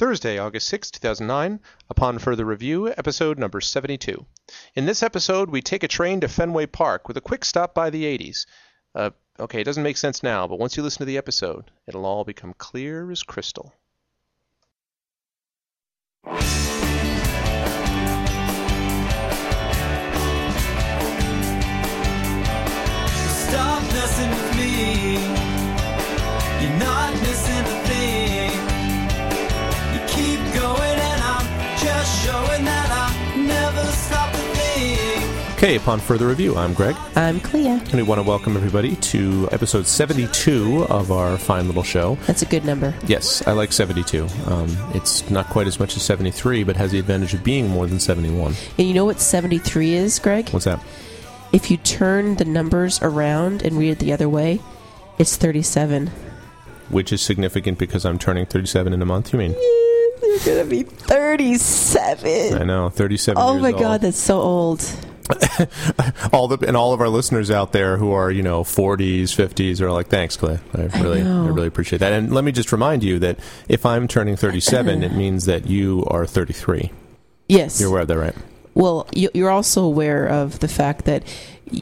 Thursday, August 6, 2009, upon further review, episode number 72. In this episode, we take a train to Fenway Park with a quick stop by the 80s. Uh, okay, it doesn't make sense now, but once you listen to the episode, it'll all become clear as crystal. Okay, upon further review, I'm Greg, I'm Clea. and we want to welcome everybody to episode 72 of our fine little show. That's a good number. Yes, I like 72. Um, it's not quite as much as 73, but has the advantage of being more than 71. And you know what 73 is, Greg? What's that? If you turn the numbers around and read it the other way, it's 37. Which is significant because I'm turning 37 in a month, you mean? You're going to be 37. I know, 37 Oh my old. god, that's so old. all the and all of our listeners out there who are you know 40s 50s are like thanks clay i really I, know. really appreciate that and let me just remind you that if i'm turning 37 it means that you are 33 Yes. you're aware of that right well, you- you're also aware of the fact that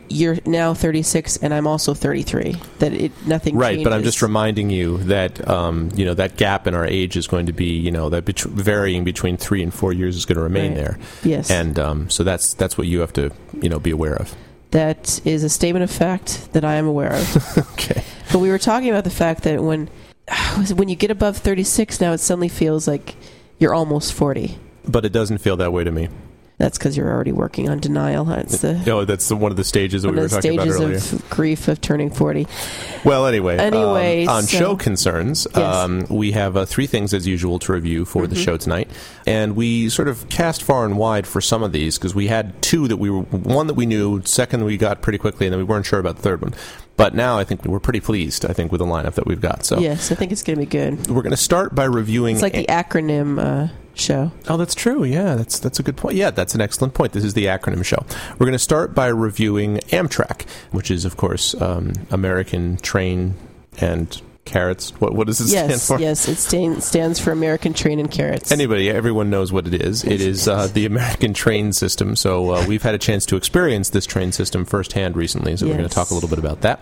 you're now 36 and I'm also 33. That it nothing right but i'm just reminding you that um, you know that gap in our age is going to be you know that bet- varying between three and four years is going to remain Right. there Yes. and um, so that's that's what you have to you know be aware of that is a statement of fact that I am aware of. okay But we were talking about the fact that when when you get above 36 now it suddenly feels like you're almost 40. but it doesn't feel that way to me That's because you're already working on denial. That's the oh that's the, one of the stages that we were talking about stages earlier of grief of turning 40. Well, anyway, Anyway, um, on so- show concerns, Yes. um, we have uh, three things as usual to review for Mm-hmm. the show tonight, and we sort of cast far and wide for some of these because we had two that we were one that we knew, second we got pretty quickly, and then we weren't sure about the third one. But now I think we're pretty pleased. I think with the lineup that we've got. So Yes, I think it's going to be good. we're going to start by reviewing. It's like the acronym uh, show. Oh, that's true. Yeah, that's that's a good point. Yeah, that's an excellent point. This is the acronym show. We're going to start by reviewing Amtrak, which is, of course, um, American Train and Carrots. What what does it stand for? yes, it stan- stands for American Train and Carrots. Anybody, everyone knows what it is. It is uh, the American train system. So uh, we've had a chance to experience this train system firsthand recently. So we're going to talk a little bit about that.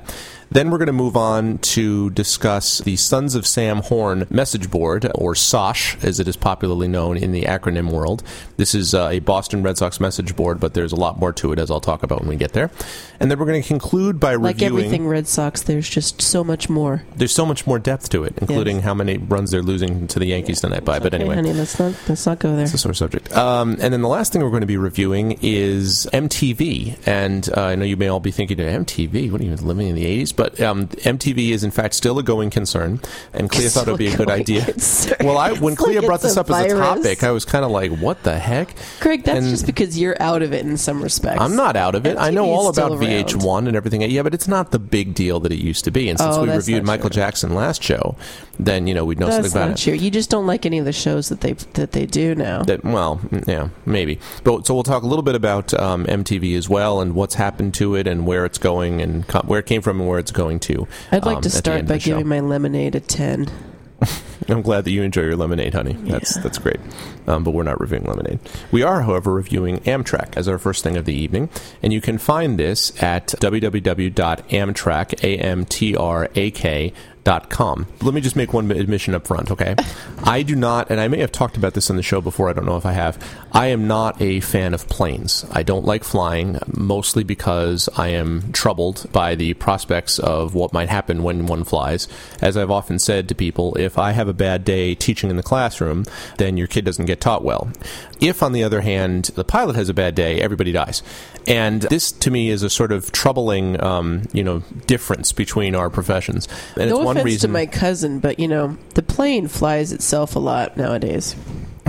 Then we're going to move on to discuss the Sons of Sam Horn message board, or SOSH, as it is popularly known in the acronym world. This is uh, a Boston Red Sox message board, but there's a lot more to it, as I'll talk about when we get there. And then we're going to conclude by like reviewing. everything Red Sox, there's just so much more. There's so much more depth to it, including Yes. how many runs they're losing to the Yankees tonight by. But Okay, anyway. honey, let's not let's not go there. It's a sore subject. Um, and then the last thing we're going to be reviewing is MTV. And uh, I know you may all be thinking, MTV? What are you living in the 80s? But um, MTV is, in fact, still a going concern. And Clea thought it would be a good idea. concern. Well, I, when It's Clea like brought this up as a topic, I was kind of like, what the heck? Craig, that's And- just because you're out of it in some respects. I'm not out of it. I know all about around. VH1 and everything. Yeah, but it's not the big deal that it used to be. And since Oh, we reviewed Michael true. Jackson last show, then, you know, we'd know That's something about not it. true. You just don't like any of the shows that they that they do now. That well, yeah, maybe. But so we'll talk a little bit about um, MTV as well and what's happened to it and where it's going and co- where it came from and where it's going to. I'd like um, to start by of the show. giving my lemonade a ten. I'm glad that you enjoy your lemonade, honey. That's Yeah. that's great. Um, but we're not reviewing lemonade. We are, however, reviewing Amtrak as our first thing of the evening, and you can find this at www.amtrak a m t r a k dot com. Let me just make one admission up front, okay? I do not, and I may have talked about this on the show before. I don't know if I have. I am not a fan of planes. I don't like flying, mostly because I am troubled by the prospects of what might happen when one flies. As I've often said to people, if I have a bad day teaching in the classroom, then your kid doesn't get taught well. If, on the other hand, the pilot has a bad day, everybody dies. And this, to me, is a sort of troubling, um, you know, difference between our professions. And No it's one reason. to my cousin, but you know the plane flies itself a lot nowadays.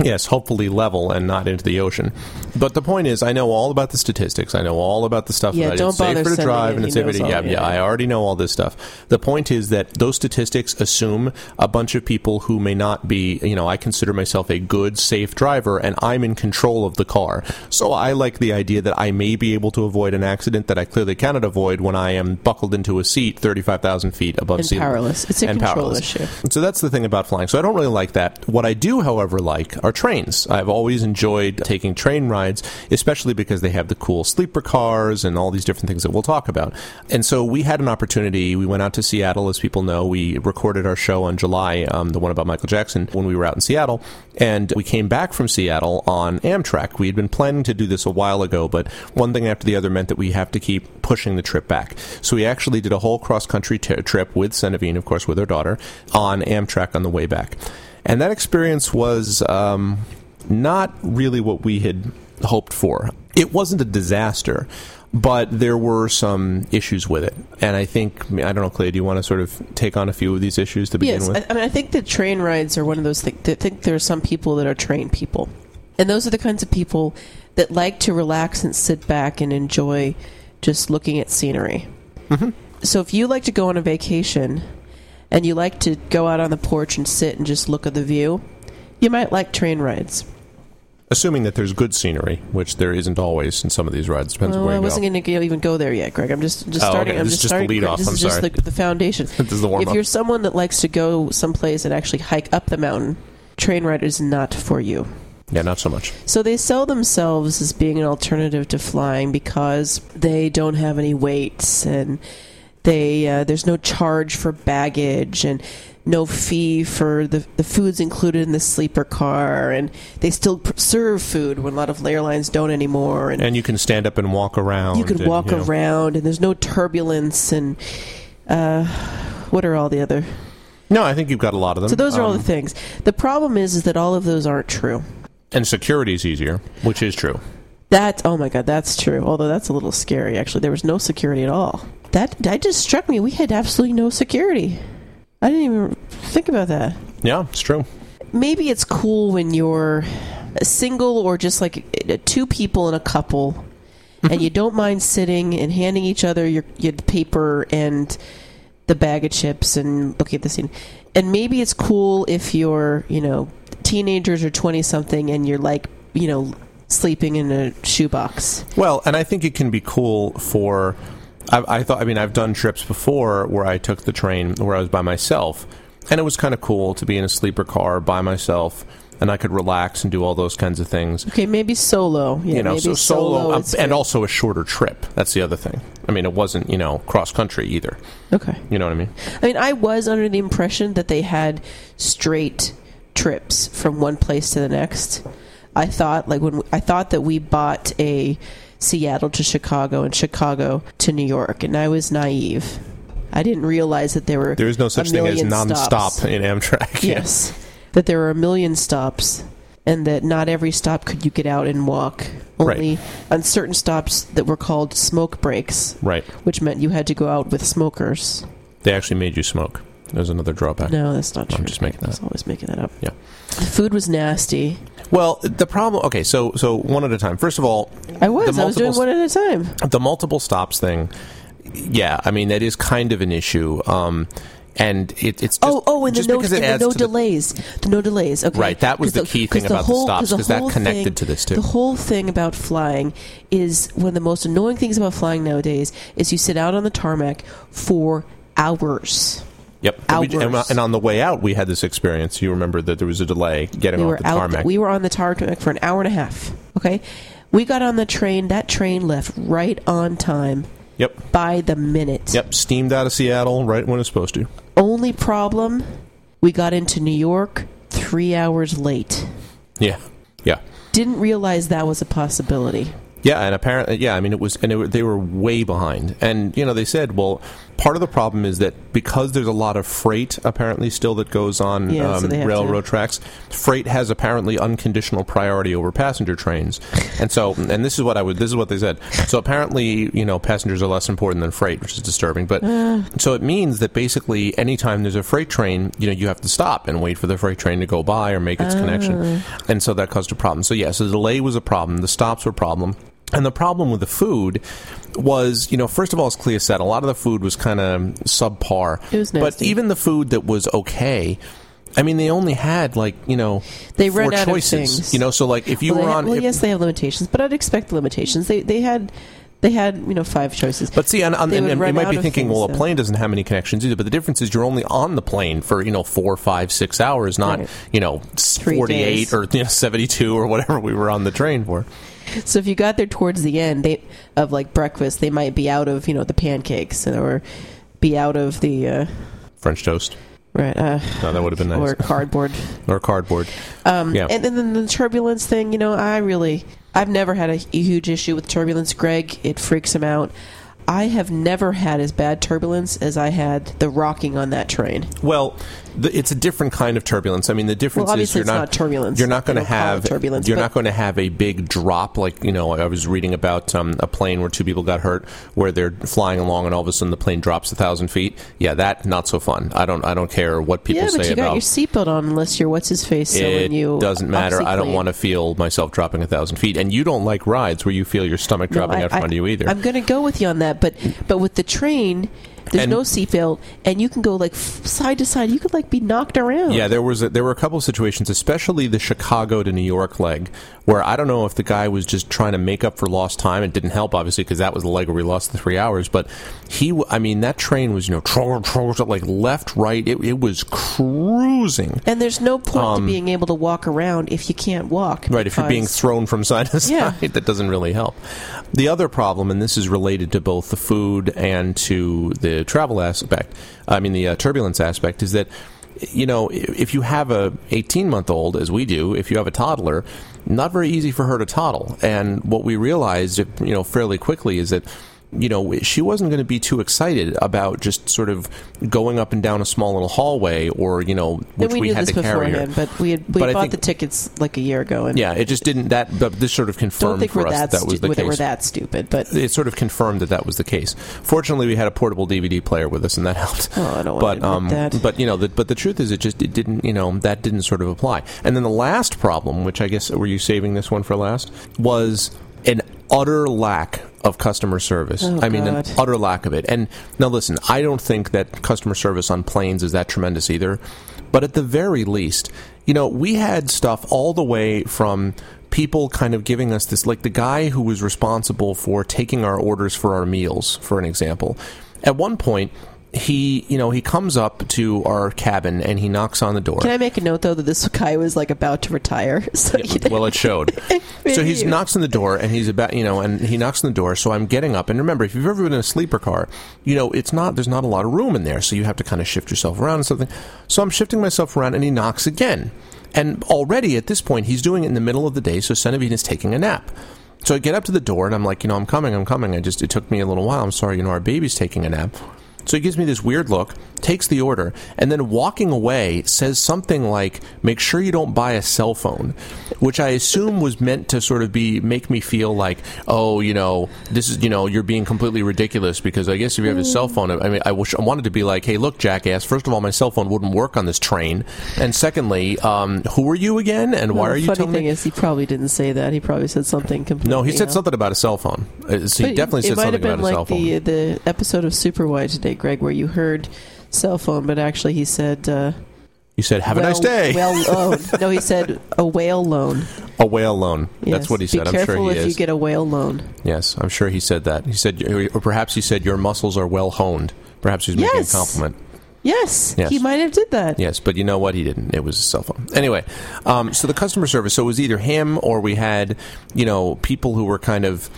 Yes, hopefully level and not into the ocean. But the point is, I know all about the statistics. I know all about the stuff Yeah, about don't it's safer bother to sending drive it. and it's safer to yeah, yeah, yeah. I already know all this stuff. The point is that those statistics assume a bunch of people who may not be, you know, I consider myself a good, safe driver and I'm in control of the car. So I like the idea that I may be able to avoid an accident that I clearly cannot avoid when I am buckled into a seat 35,000 feet above And sea level. powerless. It's a And control powerless. issue. So that's the thing about flying. So I don't really like that. What I do, however, like are trains. I've always enjoyed taking train rides, especially because they have the cool sleeper cars and all these different things that we'll talk about. And so we had an opportunity. We went out to Seattle, as people know. We recorded our show on July, um, the one about Michael Jackson, when we were out in Seattle. And we came back from Seattle on Amtrak. We had been planning to do this a while ago, but one thing after the other meant that we have to keep pushing the trip back. So we actually did a whole cross country t- trip with Senevine, of course, with her daughter, on Amtrak on the way back. And that experience was um, not really what we had hoped for. It wasn't a disaster, but there were some issues with it. And I think, I don't know, Clay, do you want to sort of take on a few of these issues to begin Yes, with? I, I mean, I think that train rides are one of those things. I think there are some people that are train people, and those are the kinds of people that like to relax and sit back and enjoy just looking at scenery. Mm-hmm. So if you like to go on a vacation and you like to go out on the porch and sit and just look at the view, you might like train rides. Assuming that there's good scenery, which there isn't always in some of these rides. Depends Well, where I you wasn't go. going to even go there yet, Greg. I'm just just Oh, starting. okay. I'm This just is just the starting. lead off. This I'm is just the, the foundation. This is the warm if up. you're someone that likes to go someplace and actually hike up the mountain, train ride is not for you. Yeah, not so much. So they sell themselves as being an alternative to flying because they don't have any weights and they uh, there's no charge for baggage and no fee for the the food's included in the sleeper car and they still pr- serve food when a lot of airlines don't anymore and And you can stand up and walk around. you can and, walk you know. around and there's no turbulence and uh, what are all the other No, I think you've got a lot of them. so those are all Um, the things the problem is is that all of those aren't true And security is easier, which is true. That oh my god, that's true. Although that's a little scary. Actually, there was no security at all. That that just struck me. We had absolutely no security. I didn't even think about that. Yeah, it's true. Maybe it's cool when you're single or just like uh, two people in a couple, and you don't mind sitting and handing each other your your paper and the bag of chips and looking at the scene. And maybe it's cool if you're you know teenagers or twenty something and you're like you know sleeping in a shoebox. Well, and I think it can be cool for. I, I thought. I mean, I've done trips before where I took the train where I was by myself, and it was kind of cool to be in a sleeper car by myself, and I could relax and do all those kinds of things. Okay, maybe solo. Yeah, you know, maybe so solo, um, is and also a shorter trip. That's the other thing. I mean, it wasn't you know cross country either. okay. You know what I mean? I mean, I was under the impression that they had straight trips from one place to the next. I thought, like when I thought that we bought a Seattle to Chicago and Chicago to New York, and I was naive. I didn't realize that there were There is no such thing as non-stop stops. in Amtrak. Yeah. Yes, that there were a million stops, and that not every stop could you get out and walk. Right. Only on certain stops that were called smoke breaks, Right. which meant you had to go out with smokers. They actually made you smoke. There's another drawback. No, that's not true. I'm just making that. I was always making that up. Yeah. The food was nasty. Well, the problem. Okay, so so one at a time. First of all, I was. The I was doing one at a time. the multiple stops thing. Yeah, I mean that is kind of an issue. Um, and it, it's just, oh, oh, and the no, and the no to the- delays. The, no delays. Okay, Right, that was the key thing about the whole- stops, 'cause that connected thing- to this, too. The whole thing about flying is one of the most annoying things about flying nowadays is you sit out on the tarmac for hours. Yep. And, we- and, on the way out, we had this experience. You remember that there was a delay getting We off the out. tarmac. We were on the tarmac for an hour and a half. Okay, we got on the train. That train left right on time yep. by the minute. Yep. Steamed out of Seattle right when it's supposed to. Only problem, we got into New York three hours late. Yeah. Yeah. Didn't realize that was a possibility. Yeah, and apparently, yeah, I mean, it was, and it, they were way behind. And you know, they said, well, part of the problem is that because there's a lot of freight apparently still that goes on Yeah, um, have railroad tracks, freight has apparently unconditional priority over passenger trains, and so and this is what I would this is what they said. So apparently, you know, passengers are less important than freight, which is disturbing. But so it means that basically, anytime there's a freight train, you know, you have to stop and wait for the freight train to go by or make its connection, and so that caused a problem. So yeah, so the delay was a problem. The stops were a problem. And the problem with the food was, you know, first of all, as Clea said, a lot of the food was kind of subpar. It was But even the food that was okay, I mean, they only had like you know They four ran out of choices. things. You know, so like if you well, were they on, had, well if- yes, they have limitations, but I'd expect the limitations. They they had they had you know five choices. But see, and, and, and, and you might be thinking, well, a plane doesn't have many connections either. But the difference is you're only on the plane for you know four, five, six hours, not Right. you know forty eight or you know, seventy-two or whatever we were on the train for. So if you got there towards the end they, of like breakfast, they might be out of you know the pancakes or be out of the uh, French toast. right uh, No, that would have been nice. or cardboard. Or cardboard. Um, Yeah. And then the turbulence thing, you know, I really, I've never had a, huge issue with turbulence. Greg, it freaks him out. I have never had as bad turbulence as I had the rocking on that train. Well, the, it's a different kind of turbulence. I mean, the difference Well, is you're not, not turbulence. You're not going to don't call it have turbulence, You're not going to have a big drop like you know. I was reading about um, a plane where two people got hurt, where they're flying along and all of a sudden the plane drops a thousand feet. Yeah, that not so fun. I don't. I don't care what people say about. yeah, but you got your seatbelt on unless you're what's his face it you. doesn't matter. I don't want to feel myself dropping a thousand feet, and you don't like rides where you feel your stomach No, dropping I- out from I- under you either. I'm going to go with you on that, but but with the train, there's And- no seatbelt, and you can go like f- side to side. You could like be knocked around. Yeah, there was a, there were a couple of situations, especially the Chicago to New York leg, where I don't know if the guy was just trying to make up for lost time. It didn't help, obviously, because that was the leg where we lost the three hours. But he, I mean, that train was you know troll, troll, like left, right. It, it was cruising. And there's no point to being able to walk around if you can't walk. Um, Right, if you're being thrown from side to side, Yeah. that doesn't really help. The other problem, and this is related to both the food and to the travel aspect, I mean the uh, turbulence aspect, is that you know if you have a 18 month old, as we do, if you have a toddler, not very easy for her to toddle. And what we realized, you know, fairly quickly is that you know, she wasn't going to be too excited about just sort of going up and down a small little hallway or, you know, which we, we, had this to carry her. but we had we But bought think- the tickets like a year ago, and Yeah, it just didn't that. But this sort of confirmed for us that, that, was stu- the that we're case. that stupid. But It sort of confirmed that that was the case. Fortunately, we had a portable DVD player with us, and that helped. Oh, I don't but um, that. but you know, the, but the truth is, it just it didn't. You know, that didn't sort of apply. And then the last problem, which I guess were you saving this one for last, was an utter lack of customer service. Oh, I mean, an utter lack of it. And now, listen, I don't think that customer service on planes is that tremendous either. But at the very least, you know, we had stuff all the way from people kind of giving us this, like the guy who was responsible for taking our orders for our meals, for an example. At one point, he, you know, he comes up to our cabin and he knocks on the door. can I make a note though that this guy was like about to retire? So you well, it showed. so he knocks on the door, and he's about, you know, and he knocks on the door. So I'm getting up, and remember, if you've ever been in a sleeper car, you know, it's not there's not a lot of room in there, so you have to kind of shift yourself around and something. So I'm shifting myself around, and he knocks again, and already at this point, he's doing it in the middle of the day. So Centivine is taking a nap. So I get up to the door, and I'm like, you know, I'm coming, I'm coming. I just it took me a little while. I'm sorry, you know, our baby's taking a nap. So he gives me this weird look, takes the order, and then walking away says something like, "Make sure you don't buy a cell phone," which I assume was meant to sort of be make me feel like, "Oh, you know, this is you know, you're being completely ridiculous." Because I guess if you have a cell phone, I mean, I wish I wanted to be like, "Hey, look, jackass! First of all, my cell phone wouldn't work on this train, and secondly, um, who are you again, and why Well, are the you funny thing me?" is, he probably didn't say that. He probably said something completely. no, he said else. something about a cell phone. Uh, so he But definitely said something about a like cell phone. It might have been the the episode of Super Wide Greg, where you heard cell phone, but actually he said. Uh, you said, "Have a well, nice day." Well loan. no, he said a whale loan. a whale loan. That's what he said. Be I'm sure he if is. you get a whale loan. Yes, I'm sure he said that. He said, or perhaps he said, your muscles are well honed. Perhaps he's making Yes. a compliment. Yes, Yes. he might have did that. Yes, but you know what? He didn't. It was a cell phone. Anyway, um, so the customer service. So it was either him or we had, you know, people who were kind of,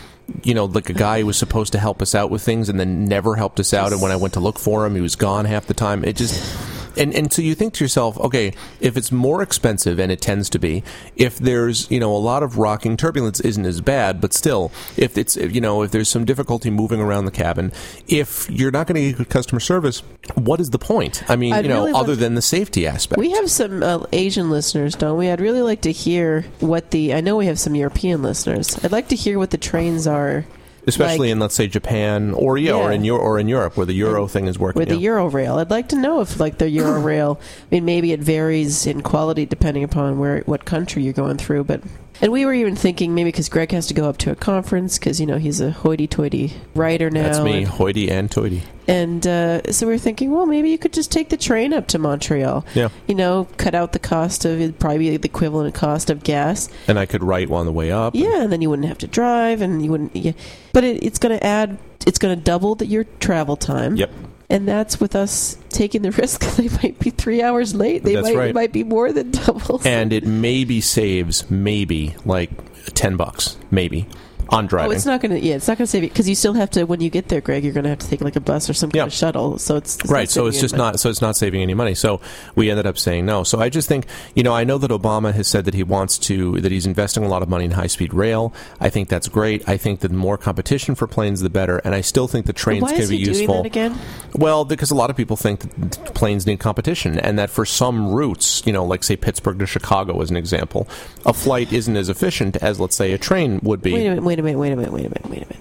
you know, like a guy who was supposed to help us out with things and then never helped us out. And when I went to look for him, he was gone half the time. It just. And and so you think to yourself, okay, if it's more expensive, and it tends to be, if there's you know a lot of rocking turbulence isn't as bad, but still, if it's you know if there's some difficulty moving around the cabin, if you're not going to get good customer service, what is the point? I mean, I'd you know, really other than the safety aspect. We have some uh, Asian listeners, don't we? I'd really like to hear what the. I know we have some European listeners. I'd like to hear what the trains are. Especially like- in let's say Japan or yeah, or in Europe or in Europe where the euro thing is working. with the. Euro Rail. I'd like to know if like the Euro Rail. I mean, maybe it varies in quality depending upon where what country you're going through, but. And we were even thinking maybe because Greg has to go up to a conference because you know he's a hoity-toity writer now. That's me, and- hoity and toity. And uh, so we were thinking, well, maybe you could just take the train up to Montreal. Yeah. You know, cut out the cost of it'd probably be the equivalent cost of gas. And I could write on the way up. Yeah, and then you wouldn't have to drive, and you wouldn't. Yeah. But it, it's going to add. It's going to double the, your travel time. Yep. And that's with us taking the risk they might be three hours late. They That's might right. it might be more than double. And it maybe saves maybe like ten bucks, maybe on Oh, it's not going to. Yeah, it's not going to save you because you still have to. When you get there, Greg, you're going to have to take like a bus or some kind Yeah. of shuttle. So it's, it's right so it's just money. not so it's not saving any money so we ended up saying no so i just think you know i know that obama has said that he wants to that he's investing a lot of money in high speed rail i think that's great i think that the more competition for planes the better and i still think the trains Why can is be useful that again? well because a lot of people think that planes need competition and that for some routes you know like say pittsburgh to chicago as an example a flight isn't as efficient as let's say a train would be Wait a minute. Wait a minute. Wait a minute. Wait a minute. Wait a minute.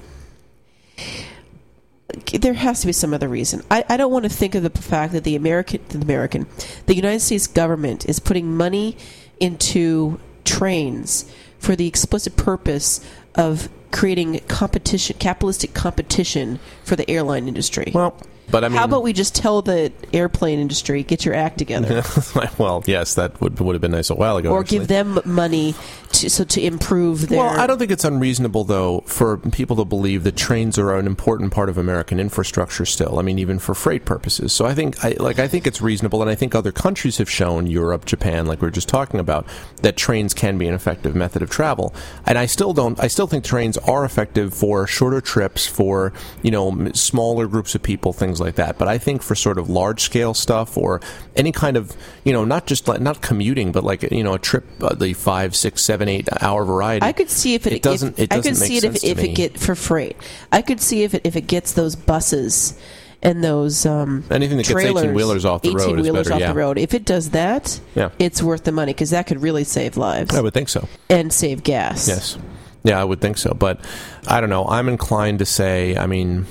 There has to be some other reason. I, I don't want to think of the fact that the American, the American, the United States government is putting money into trains for the explicit purpose of creating competition, capitalistic competition for the airline industry. well but i mean How about we just tell the airplane industry, get your act together, well yes that would would have been nice a while ago or actually. give them money to, so to improve their. Well, I don't think it's unreasonable, though, for people to believe that trains are an important part of American infrastructure still. I mean, even for freight purposes. So I think, I, like, I think it's reasonable, and I think other countries have shown, Europe, Japan, like we were just talking about, that trains can be an effective method of travel. And I still don't, I still think trains are effective for shorter trips, for, you know, smaller groups of people, things like that. But I think for sort of large scale stuff or any kind of, you know, not just like, not commuting, but like, you know, a trip, uh, the five, six, seven, eight hour variety. I could see if it, It doesn't- If, it I could doesn't see it if, if it get for freight. I could see if it if it gets those buses and those um, Anything that gets 18-wheelers off the road is 18-wheelers better, off yeah. the road. If it does that, Yeah. it's worth the money because that could really save lives I would think so. and save gas. Yes. Yeah, I would think so. But I don't know. I'm inclined to say, I mean,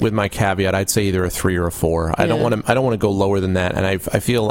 with my caveat, I'd say either a three or a four. I don't want to. I don't want to go lower than that. And I, I feel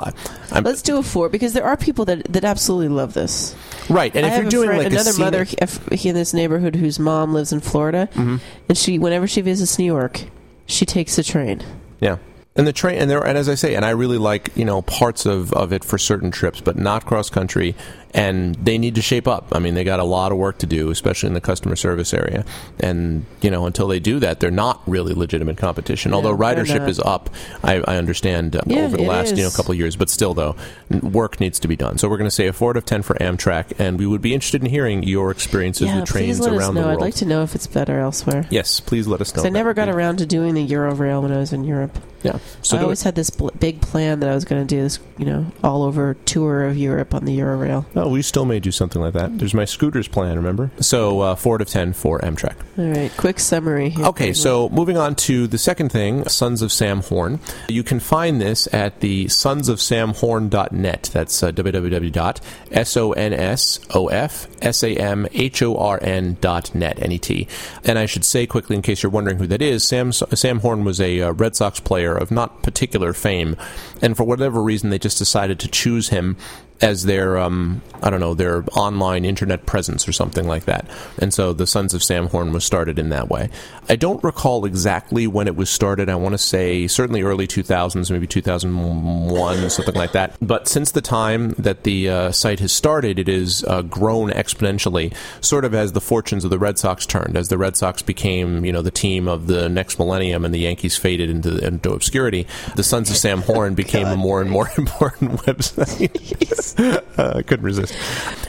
I'm Let's do a four because there are people that that absolutely love this. right. And I if you're doing friend, like another mother he- he- in this neighborhood whose mom lives in Florida, Mm-hmm. and she whenever she visits New York, she takes the train. Yeah. And the train, and there, and as I say, and I really like you know parts of, of it for certain trips, but not cross country. And they need to shape up. I mean, they got a lot of work to do, especially in the customer service area. And you know, until they do that, they're not really legitimate competition. Although ridership is up, I, I understand um, Yeah, over the last you know couple of years, but still though, work needs to be done. So we're going to say a four out of ten for Amtrak, and we would be interested in hearing your experiences yeah, with trains around us the world. I'd like to know if it's better elsewhere. yes, please let us know. I never got around to doing the Eurorail when I was in Europe. Yeah. So I always it. had this bl- big plan that I was going to do this, you know, all over tour of Europe on the Eurorail. Oh, we still may do something like that. There's my scooters plan, remember? So, uh, 4 out of 10 for Amtrak. All right, quick summary. Here, Okay, so moving on to the second thing, Sons of Sam Horn. You can find this at the Sons of Sam sonsofsamhorn.net. That's uh, www.sonsofsamhorn.net, N-E-T. And I should say quickly, in case you're wondering who that is, Sam, Sam Horn was a uh, Red Sox player of not particular fame, and for whatever reason, they just decided to choose him as their um, I don't know their online internet presence or something like that. And so the Sons of Sam Horn was started in that way. I don't recall exactly when it was started. I want to say certainly early 2000s, maybe 2001, something like that. But since the time that the uh, site has started, it has uh, grown exponentially, sort of as the fortunes of the Red Sox turned, as the Red Sox became you know the team of the next millennium and the Yankees faded into, into obscurity. The Sons of Sam Horn became a more and more important website. uh, couldn't resist.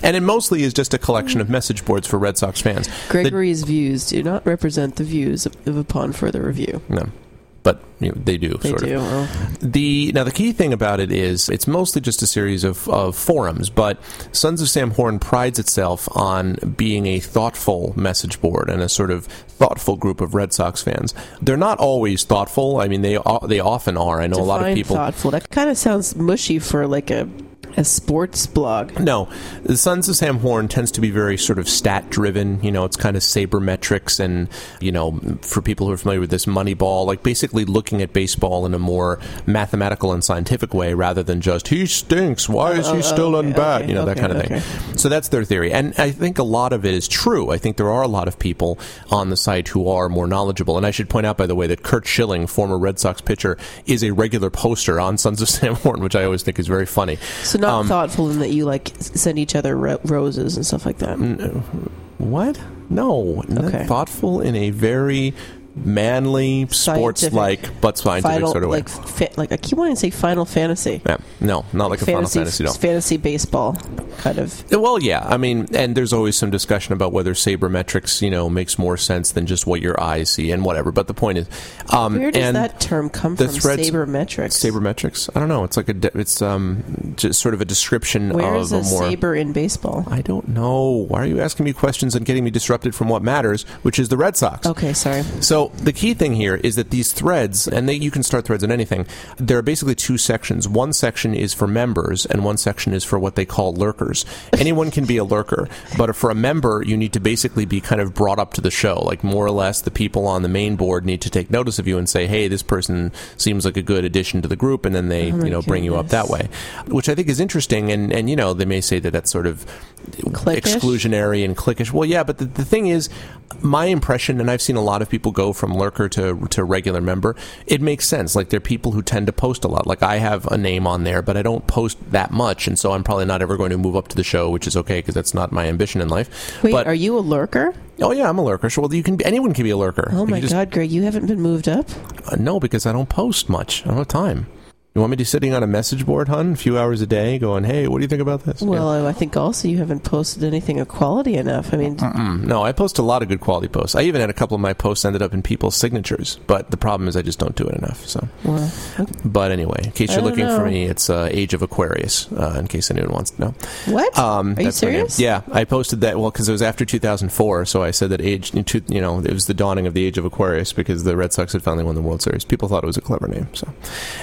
And it mostly is just a collection of message boards for Red Sox fans. Gregory's views do not represent the views of, of upon further review. No. but you know, they do They sort do. of. The now the key thing about it is it's mostly just a series of, of forums, but Sons of Sam Horn prides itself on being a thoughtful message board and a sort of thoughtful group of Red Sox fans. They're not always thoughtful. I mean, they they often are. I know a lot of people. thoughtful. That kind of sounds mushy for like a a sports blog. No, the Sons of Sam Horn tends to be very sort of stat driven. You know, it's kind of sabermetrics and, you know, for people who are familiar with this, Moneyball, like basically looking at baseball in a more mathematical and scientific way rather than just, he stinks, why is Oh, he oh, oh, oh still okay, unbat? okay, you know, that kind of okay. thing. So that's their theory. And I think a lot of it is true. I think there are a lot of people on the site who are more knowledgeable. And I should point out, by the way, that Curt Schilling, former Red Sox pitcher, is a regular poster on Sons of Sam Horn, which I always think is very funny. So not Um, thoughtful in that you like send each other ro- roses and stuff like that. What? No. Okay. Thoughtful in a very manly, sports-like, but scientific Final, sort of way. like fa- like I keep wanting to say Final Fantasy. yeah. No, not like a Final Fantasy. No. fantasy baseball kind of. Well, yeah. I mean, and there's always some discussion about whether sabermetrics, you know, makes more sense than just what your eyes see and whatever. But the point is, um, Where does that term come the from? threads- Sabermetrics. sabermetrics. I don't know. It's like a, de- it's um, just sort of a description Where of is a a more. saber in baseball? I don't know. Why are you asking me questions and getting me disrupted from what matters, which is the Red Sox? Okay, sorry. So the key thing here is that these threads, and they, you can start threads on anything. There are basically two sections. One section is for members, and one section is for what they call lurkers. Anyone can be a lurker, but for a member, you need to basically be kind of brought up to the show. Like more or less, the people on the main board need to take notice of you and say, "Hey, this person seems like a good addition to the group," and then they, Oh you know, bring you up that way, which I think is interesting. And and you know, they may say that that's sort of exclusionary and cliquish. Well, yeah, but the, the thing is, my impression, and I've seen a lot of people go from lurker to to regular member. It makes sense. Like they're people who tend to post a lot. Like I have a name on there, but I don't post that much, and so I'm probably not ever going to move up to the show, which is okay because that's not my ambition in life. Wait, but are you a lurker? oh yeah, I'm a lurker. Sure, well, you can be, anyone can be a lurker. Oh my just- God, Greg, you haven't been moved up. uh, no, because I don't post much. I don't have time. You want me to be sitting on a message board, hun, a few hours a day, going, "Hey, what do you think about this?" Yeah. Well, I think also you haven't posted anything of quality enough. I mean, Mm, No, I post a lot of good quality posts. I even had a couple of my posts ended up in people's signatures, but the problem is I just don't do it enough. So, well, but anyway, in case you're looking for me, it's uh, Age of Aquarius. Uh, in case anyone wants to know, what? um, Are you that's my name. serious? Yeah, I posted that well because it was after 2004, so I said that age, you know, it was the dawning of the Age of Aquarius because the Red Sox had finally won the World Series. People thought it was a clever name. So,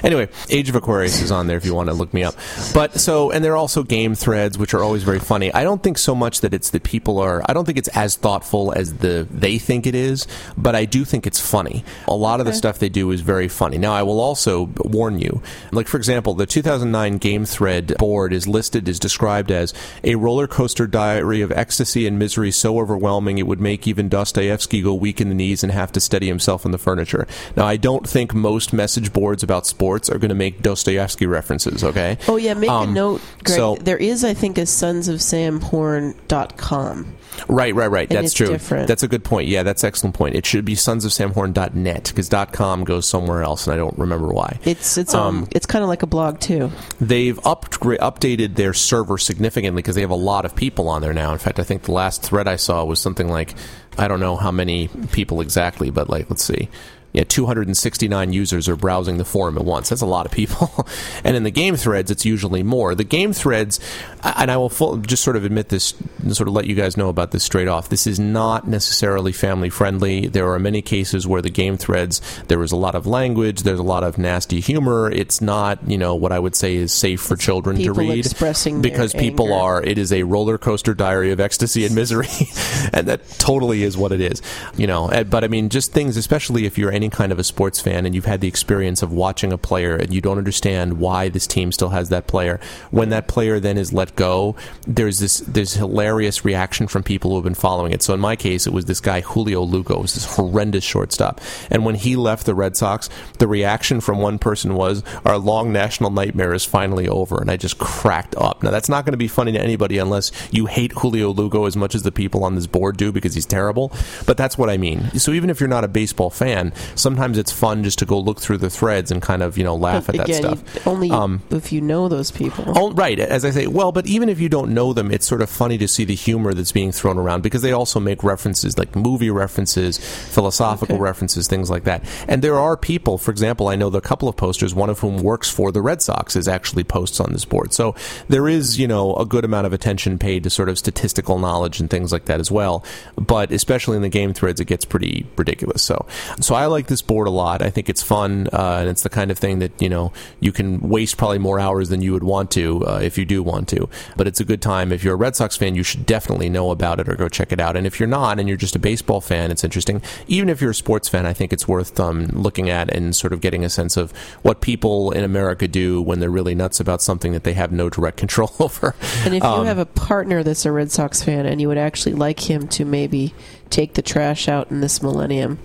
anyway, Age of Aquarius is on there if you want to look me up. But so, and there are also game threads which are always very funny. I don't think so much that it's that people are. I don't think it's as thoughtful as the they think it is, but I do think it's funny. A lot of the stuff they do is very funny. Now, I will also warn you. Like for example, the 2009 game thread board is listed is described as a roller coaster diary of ecstasy and misery so overwhelming it would make even Dostoevsky go weak in the knees and have to steady himself in the furniture. Now, I don't think most message boards about sports are going to make Dostoevsky references. Okay. Oh yeah, make a Um, note, Greg. so- there is, I think, a sonsofsamhorn.com. Right, right, right. And That's true. different. That's a good point. Yeah, that's an excellent point. It should be sonsofsamhorn.net because .com goes somewhere else, and I don't remember why. It's it's um, it's kind of like a blog too. They've upgra- updated their server significantly because they have a lot of people on there now. In fact, I think the last thread I saw was something like I don't know how many people exactly, but like let's see. Yeah, 269 users are browsing the forum at once. That's a lot of people. and in the game threads, it's usually more. The game threads, and I will full, just sort of admit this, and sort of let you guys know about this straight off. This is not necessarily family friendly. There are many cases where the game threads, there is a lot of language, there's a lot of nasty humor. It's not, you know, what I would say is safe for children to read expressing because people anger. are it is a roller coaster diary of ecstasy and misery and that totally is what it is you know but i mean just things especially if you're any kind of a sports fan and you've had the experience of watching a player and you don't understand why this team still has that player when that player then is let go there's this there's hilarious reaction from people who have been following it. So in my case it was this guy julio lugo was this horrendous shortstop. And when he left the red sox the reaction from one person was our long national nightmare is finally over and i just cracked up. Now that's not going to be funny to anybody unless you hate julio lugo as much as the people on this board do because he's terrible but that's what i mean. So even if you're not a baseball fan sometimes it's fun just to go look through the threads and kind of you know laugh But at that stuff only Um, if you know those people. Oh, right. As I say, well, but even if you don't know them, it's sort of funny to see the humor that's being thrown around because they also make references like movie references, philosophical Okay. references, things like that. And there are people, for example, I know the couple of posters, one of whom works for the Red Sox, is actually posts on this board. So there is, you know, a good amount of attention paid to sort of statistical knowledge and things like that as well. But especially in the game threads, it gets pretty ridiculous. So, so I like this board a lot. I think it's fun, uh, and it's the kind of thing that you know you can waste probably more hours than you would want to uh, if you do want to. But it's a good time. If you're a Red Sox fan, you should definitely know about it or go check it out. And if you're not, and you're just a baseball fan, it's interesting. Even if you're a sports fan, I think it's worth um, looking at and sort of getting a sense of what people in America do when they're really nuts about something that they have no direct control over. And if you Um, have a partner that's a Red Sox fan and you would actually like him to maybe take the trash out in this millennium,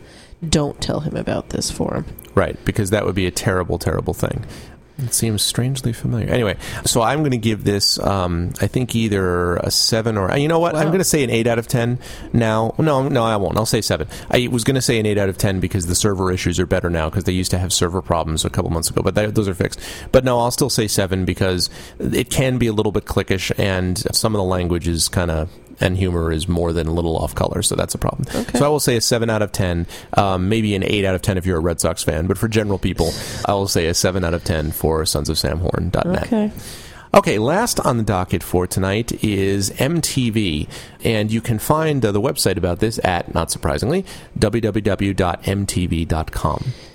don't tell him about this for him. Right, because that would be a terrible, terrible thing. It seems strangely familiar. Anyway, so I'm going to give this, um, I think, either a seven or you know what? I'm going to say an eight out of ten. Now, no, no, I won't. I'll say seven. I was going to say an eight out of ten because the server issues are better now because they used to have server problems a couple months ago, but that, those are fixed. But no, I'll still say seven because it can be a little bit clickish and some of the language is kind of and humor is more than a little off color, so that's a problem. Okay. So I will say a seven out of ten, um, maybe an eight out of ten if you're a Red Sox fan, but for general people, I will say a seven out of ten for Sons of Sam Horn.net. Okay. Okay, last on the docket for tonight is MTV, and you can find uh, the website about this at, not surprisingly, www.mtv.com.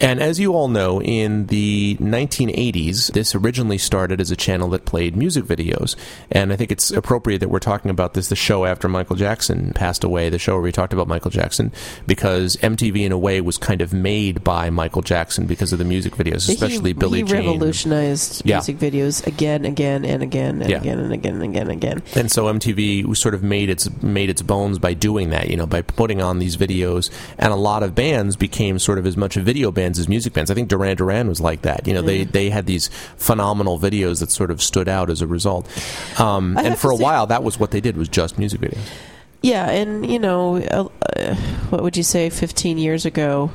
And as you all know, in the 1980s, this originally started as a channel that played music videos, and I think it's appropriate that we're talking about this, the show after Michael Jackson passed away, the show where we talked about Michael Jackson, because MTV, in a way, was kind of made by Michael Jackson because of the music videos, especially he, Billie he Jean. revolutionized Yeah. music videos again, again, and again, and Yeah. again, and again, and again, and again. and so MTV sort of made its made its bones by doing that, you know, by putting on these videos, and a lot of bands became sort of as much video bands as music bands. I think Duran Duran was like that. You know, they they had these phenomenal videos that sort of stood out as a result. Um, and for a say- while, that was what they did was just music videos. Yeah, and you know, uh, uh, what would you say? Fifteen years ago,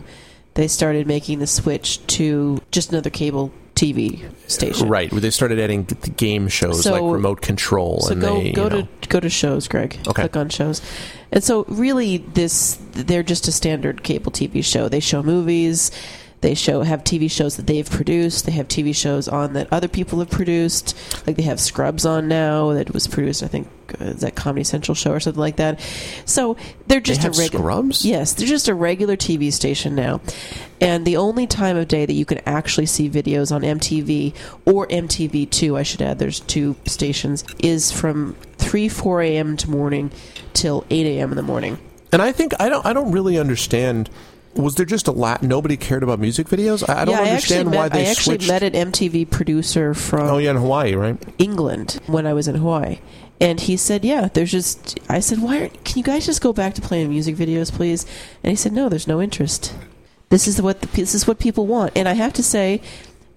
they started making the switch to just another cable TV station. Right, they started adding g- game shows So- like remote control, So and go they go you know, to go to shows, Greg. Okay. Click on shows, and so really, this they're just a standard cable TV show. They show movies. They show have TV shows that they've produced. They have TV shows on that other people have produced. Like they have Scrubs on now that was produced. I think uh, is that Comedy Central show or something like that. So they're they just have a regular. Scrubs. Yes, they're just a regular TV station now. And the only time of day that you can actually see videos on MTV or MTV2, I should add, there's two stations, is from 3, 4 a.m. to morning till 8 a.m. in the morning. And I think I don't I don't really understand. Was there just a lot? Nobody cared about music videos. I, I don't yeah, understand I why met, they I actually switched. met an MTV producer from oh yeah, in Hawaii, right? England when I was in Hawaii. And he said, "Yeah, there's just." I said, "Why? Aren't, can you guys just go back to playing music videos, please?" And he said, "No, there's no interest. This is what the, this is what people want." And I have to say,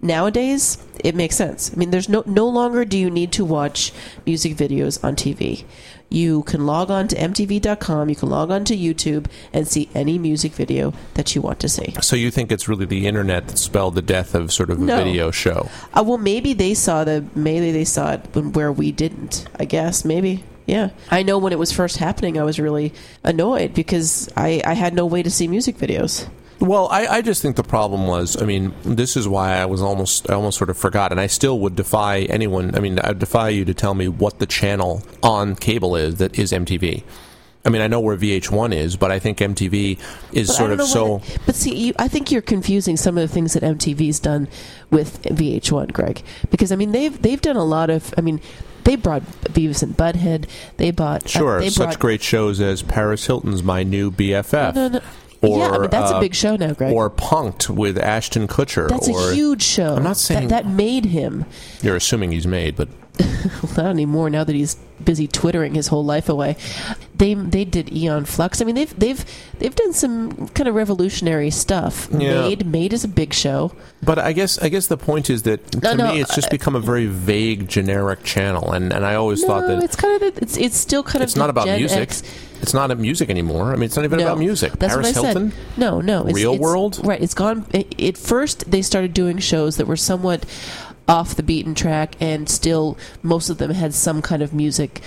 nowadays it makes sense. I mean, there's no no longer do you need to watch music videos on TV. You can log on to MTV.com. You can log on to YouTube and see any music video that you want to see. So you think it's really the internet that spelled the death of sort of a No. video show? Uh, well, maybe they saw the maybe they saw it when, where we didn't. I guess maybe. Yeah, I know when it was first happening, I was really annoyed because I, I had no way to see music videos. Well, I, I just think the problem was, I mean, this is why I was almost, I almost sort of forgot, and I still would defy anyone. I mean, I defy you to tell me what the channel on cable is that is MTV. I mean, I know where VH1 is, but I think MTV is But sort of so. it- but see, you, I think you're confusing some of the things that MTV's done with VH1, Greg. Because I mean, they've they've done a lot of. I mean, they brought Beavis and Butthead. They bought uh, Sure, they such brought, great shows as Paris Hilton's My New BFF. No, no. Or, yeah, I mean, that's uh, a big show now, Greg. Or Punk'd with Ashton Kutcher. that's or a huge show. I'm not saying- that, that made him. you're assuming he's made, but not anymore now that he's busy twittering his whole life away. They they did Aeon Flux. I mean they've they've they've done some kind of revolutionary stuff. Yeah. Made Made is a big show. But I guess I guess the point is that to No, no, me it's just uh, become a very vague, generic channel, and, and I always No, thought that it's kind of the, it's it's still kind it's of not about Gen music. X. It's not about music anymore. I mean, it's not even No, about music. That's Paris what I Hilton. said. No, no. It's, Real it's- World? Right. It's gone. It, at first, they started doing shows that were somewhat off the beaten track, and still most of them had some kind of music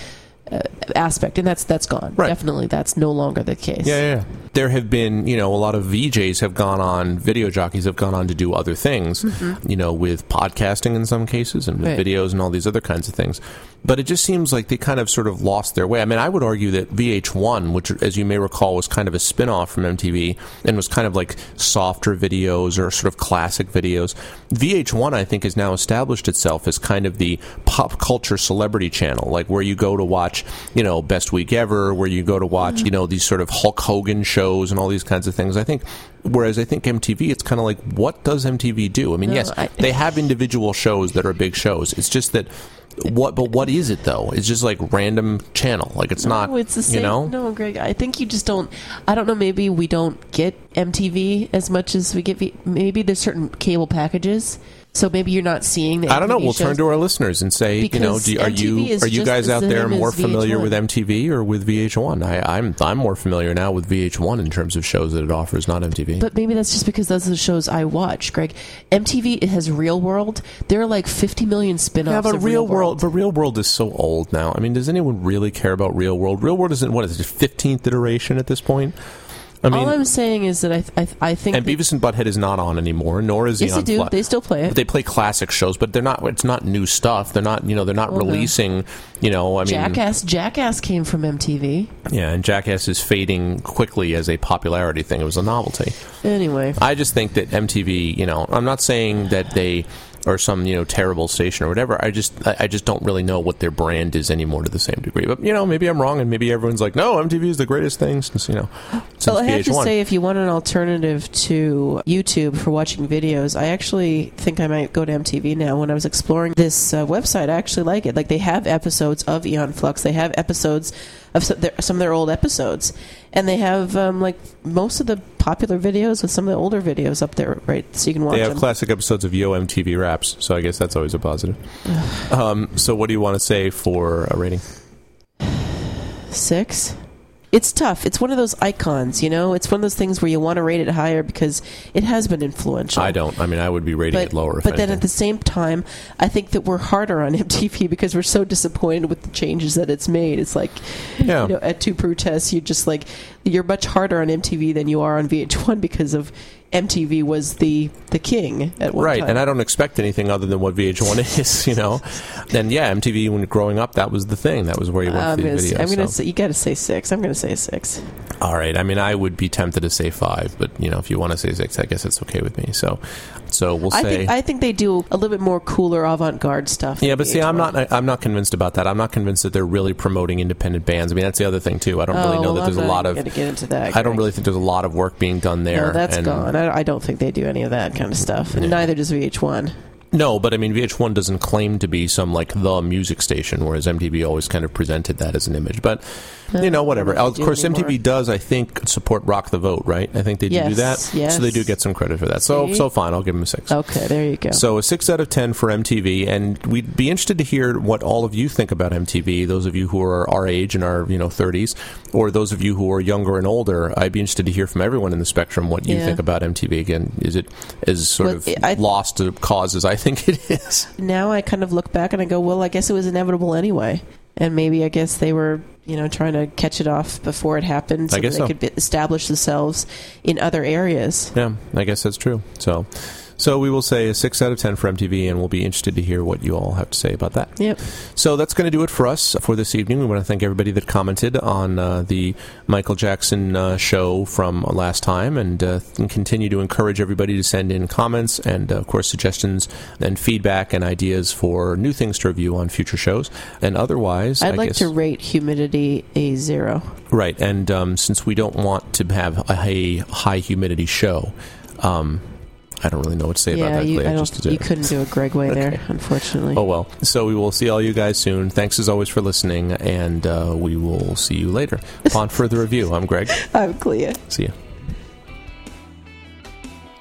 uh, aspect, and that's that's gone. Right. Definitely, that's no longer the case. Yeah, yeah, yeah. There have been, you know, a lot of VJs have gone on, video jockeys have gone on to do other things, you know, with podcasting in some cases and with Mm-hmm. Right. videos and all these other kinds of things. But it just seems like they kind of sort of lost their way. I mean, I would argue that VH1, which, as you may recall, was kind of a spin off from MTV and was kind of like softer videos or sort of classic videos. VH1, I think, has now established itself as kind of the pop culture celebrity channel, like where you go to watch, you know, Best Week Ever, where you go to watch, Mm-hmm. you know, these sort of Hulk Hogan shows and all these kinds of things. I think, whereas I think MTV, it's kind of like, what does MTV do? I mean, No, yes, I- they have individual shows that are big shows. It's just that. What, but what is it though? It's just like random channel. Like it's not, it's the same. you know. No, Greg. I think you just don't. I don't know. Maybe we don't get MTV as much as we get. V, maybe there's certain cable packages, so maybe you're not seeing. The I don't know. We'll turn to our listeners and say, you know, do, are you MTV is are you guys out there more familiar with MTV or with VH1? I, I'm I'm more familiar now with VH1 in terms of shows that it offers, not MTV. But maybe that's just because those are the shows I watch, Greg. MTV it has Real World. There are like 50 million spin-offs. yeah, but Real Real World, but Real World is so old now. I mean, does anyone really care about Real World? Real World isn't what is it, 15th iteration at this point? I mean, All I'm saying is that I I, I think and that- Beavis and Butthead is not on anymore, nor is he yes, on they do. They still play But it. they play classic shows, but they're not. It's not new stuff. They're not. You know, they're not no. releasing. You know, I mean, Jackass, Jackass came from MTV. yeah, and Jackass is fading quickly as a popularity thing. It was a novelty. Anyway, I just think that MTV, you know, I'm not saying that they are some, you know, terrible station or whatever. I just I just don't really know what their brand is anymore to the same degree. But you know, maybe I'm wrong and maybe everyone's like, "No, MTV is the greatest thing since, you know, since Well, I have to VH1." say, if you want an alternative to YouTube for watching videos, I actually think I might go to MTV now. When I was exploring this uh, website, I actually like it. Like they have episodes of Aeon Flux, they have episodes of some, their, some of their old episodes, and they have um, like most of the popular videos with some of the older videos up there, right? So you can watch they have them. classic episodes of Yo MTV Raps, so I guess that's always a positive. um, so, what do you want to say for a rating? Six. It's tough. It's one of those icons, you know. It's one of those things where you want to rate it higher because it has been influential. I don't. I mean, I would be rating but, it lower. If but then anything. at the same time, I think that we're harder on MTV because we're so disappointed with the changes that it's made. It's like, Yeah. you know, at two protests, you just like you're much harder on MTV than you are on VH1 because of MTV was the the king at one right, time. and I don't expect anything other than what VH1 is, you know. And yeah, MTV when growing up, that was the thing. That was where you went for um, these say, videos. I'm gonna say you got to say six. I'm gonna say six. All right. I mean, I would be tempted to say five, but you know, if you want to say six, I guess it's okay with me. So, so we'll I say. think I think they do a little bit more cooler avant-garde stuff. yeah, but see, I'm not. I'm not convinced about that. I'm not convinced that they're really promoting independent bands. I mean, that's the other thing too. I don't really Oh, know well, that there's a lot of. Get into that. I don't really think there's a lot of work being done there. No, that's and- gone. I, I don't think they do any of that kind of stuff. Yeah. neither does VH1. No, but I mean, VH1 doesn't claim to be some like the music station, whereas MTV always kind of presented that as an image. But you know, whatever. Of course, anymore. MTV does, I think, support Rock the Vote, right? I think they do do that, yes. so they do get some credit for that. So, See? so fine, I'll give them a six. Okay, there you go. So a six out of ten for MTV, and we'd be interested to hear what all of you think about MTV. Those of you who are our age and are you know thirties, or those of you who are younger and older. I'd be interested to hear from everyone in the spectrum what you Yeah. think about MTV. Again, is it as sort Well, of I- lost to cause as I think it is? now I kind of look back and I go, well, I guess it was inevitable anyway. And maybe I guess they were, you know, trying to catch it off before it happened so I guess that they so. could establish themselves in other areas. Yeah, I guess that's true. So, so we will say a six out of ten for MTV, and we'll be interested to hear what you all have to say about that. Yep. So that's going to do it for us for this evening. We want to thank everybody that commented on uh, the Michael Jackson uh, show from last time and, uh, and continue to encourage everybody to send in comments and, uh, of course, suggestions and feedback and ideas for new things to review on future shows. And otherwise, I'd I like guess, to rate humidity a zero. Right, and um, since we don't want to have a, a high humidity show, um, I don't really know what to say about that. you, Clay. I Just don't, you couldn't do a Greg way there, unfortunately. Oh well. So we will see all you guys soon. Thanks as always for listening, and uh, we will see you later. Upon further review, I'm Greg. I'm Clea. See you.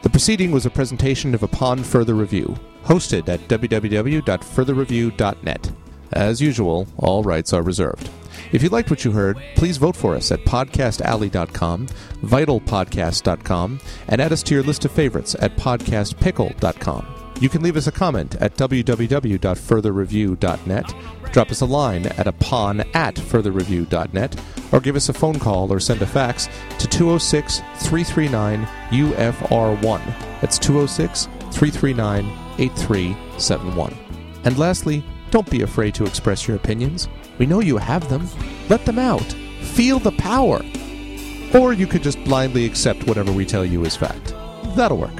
The proceeding was a presentation of Upon Further Review, hosted at www.furtherreview.net. As usual, all rights are reserved. If you liked what you heard, please vote for us at podcastalley.com, vitalpodcast.com, and add us to your list of favorites at podcastpickle.com. You can leave us a comment at www.furtherreview.net, drop us a line at upon at furtherreview.net, or give us a phone call or send a fax to 206 339 UFR1. That's 206 339 8371. And lastly, don't be afraid to express your opinions. We know you have them. Let them out. Feel the power. Or you could just blindly accept whatever we tell you is fact. That'll work.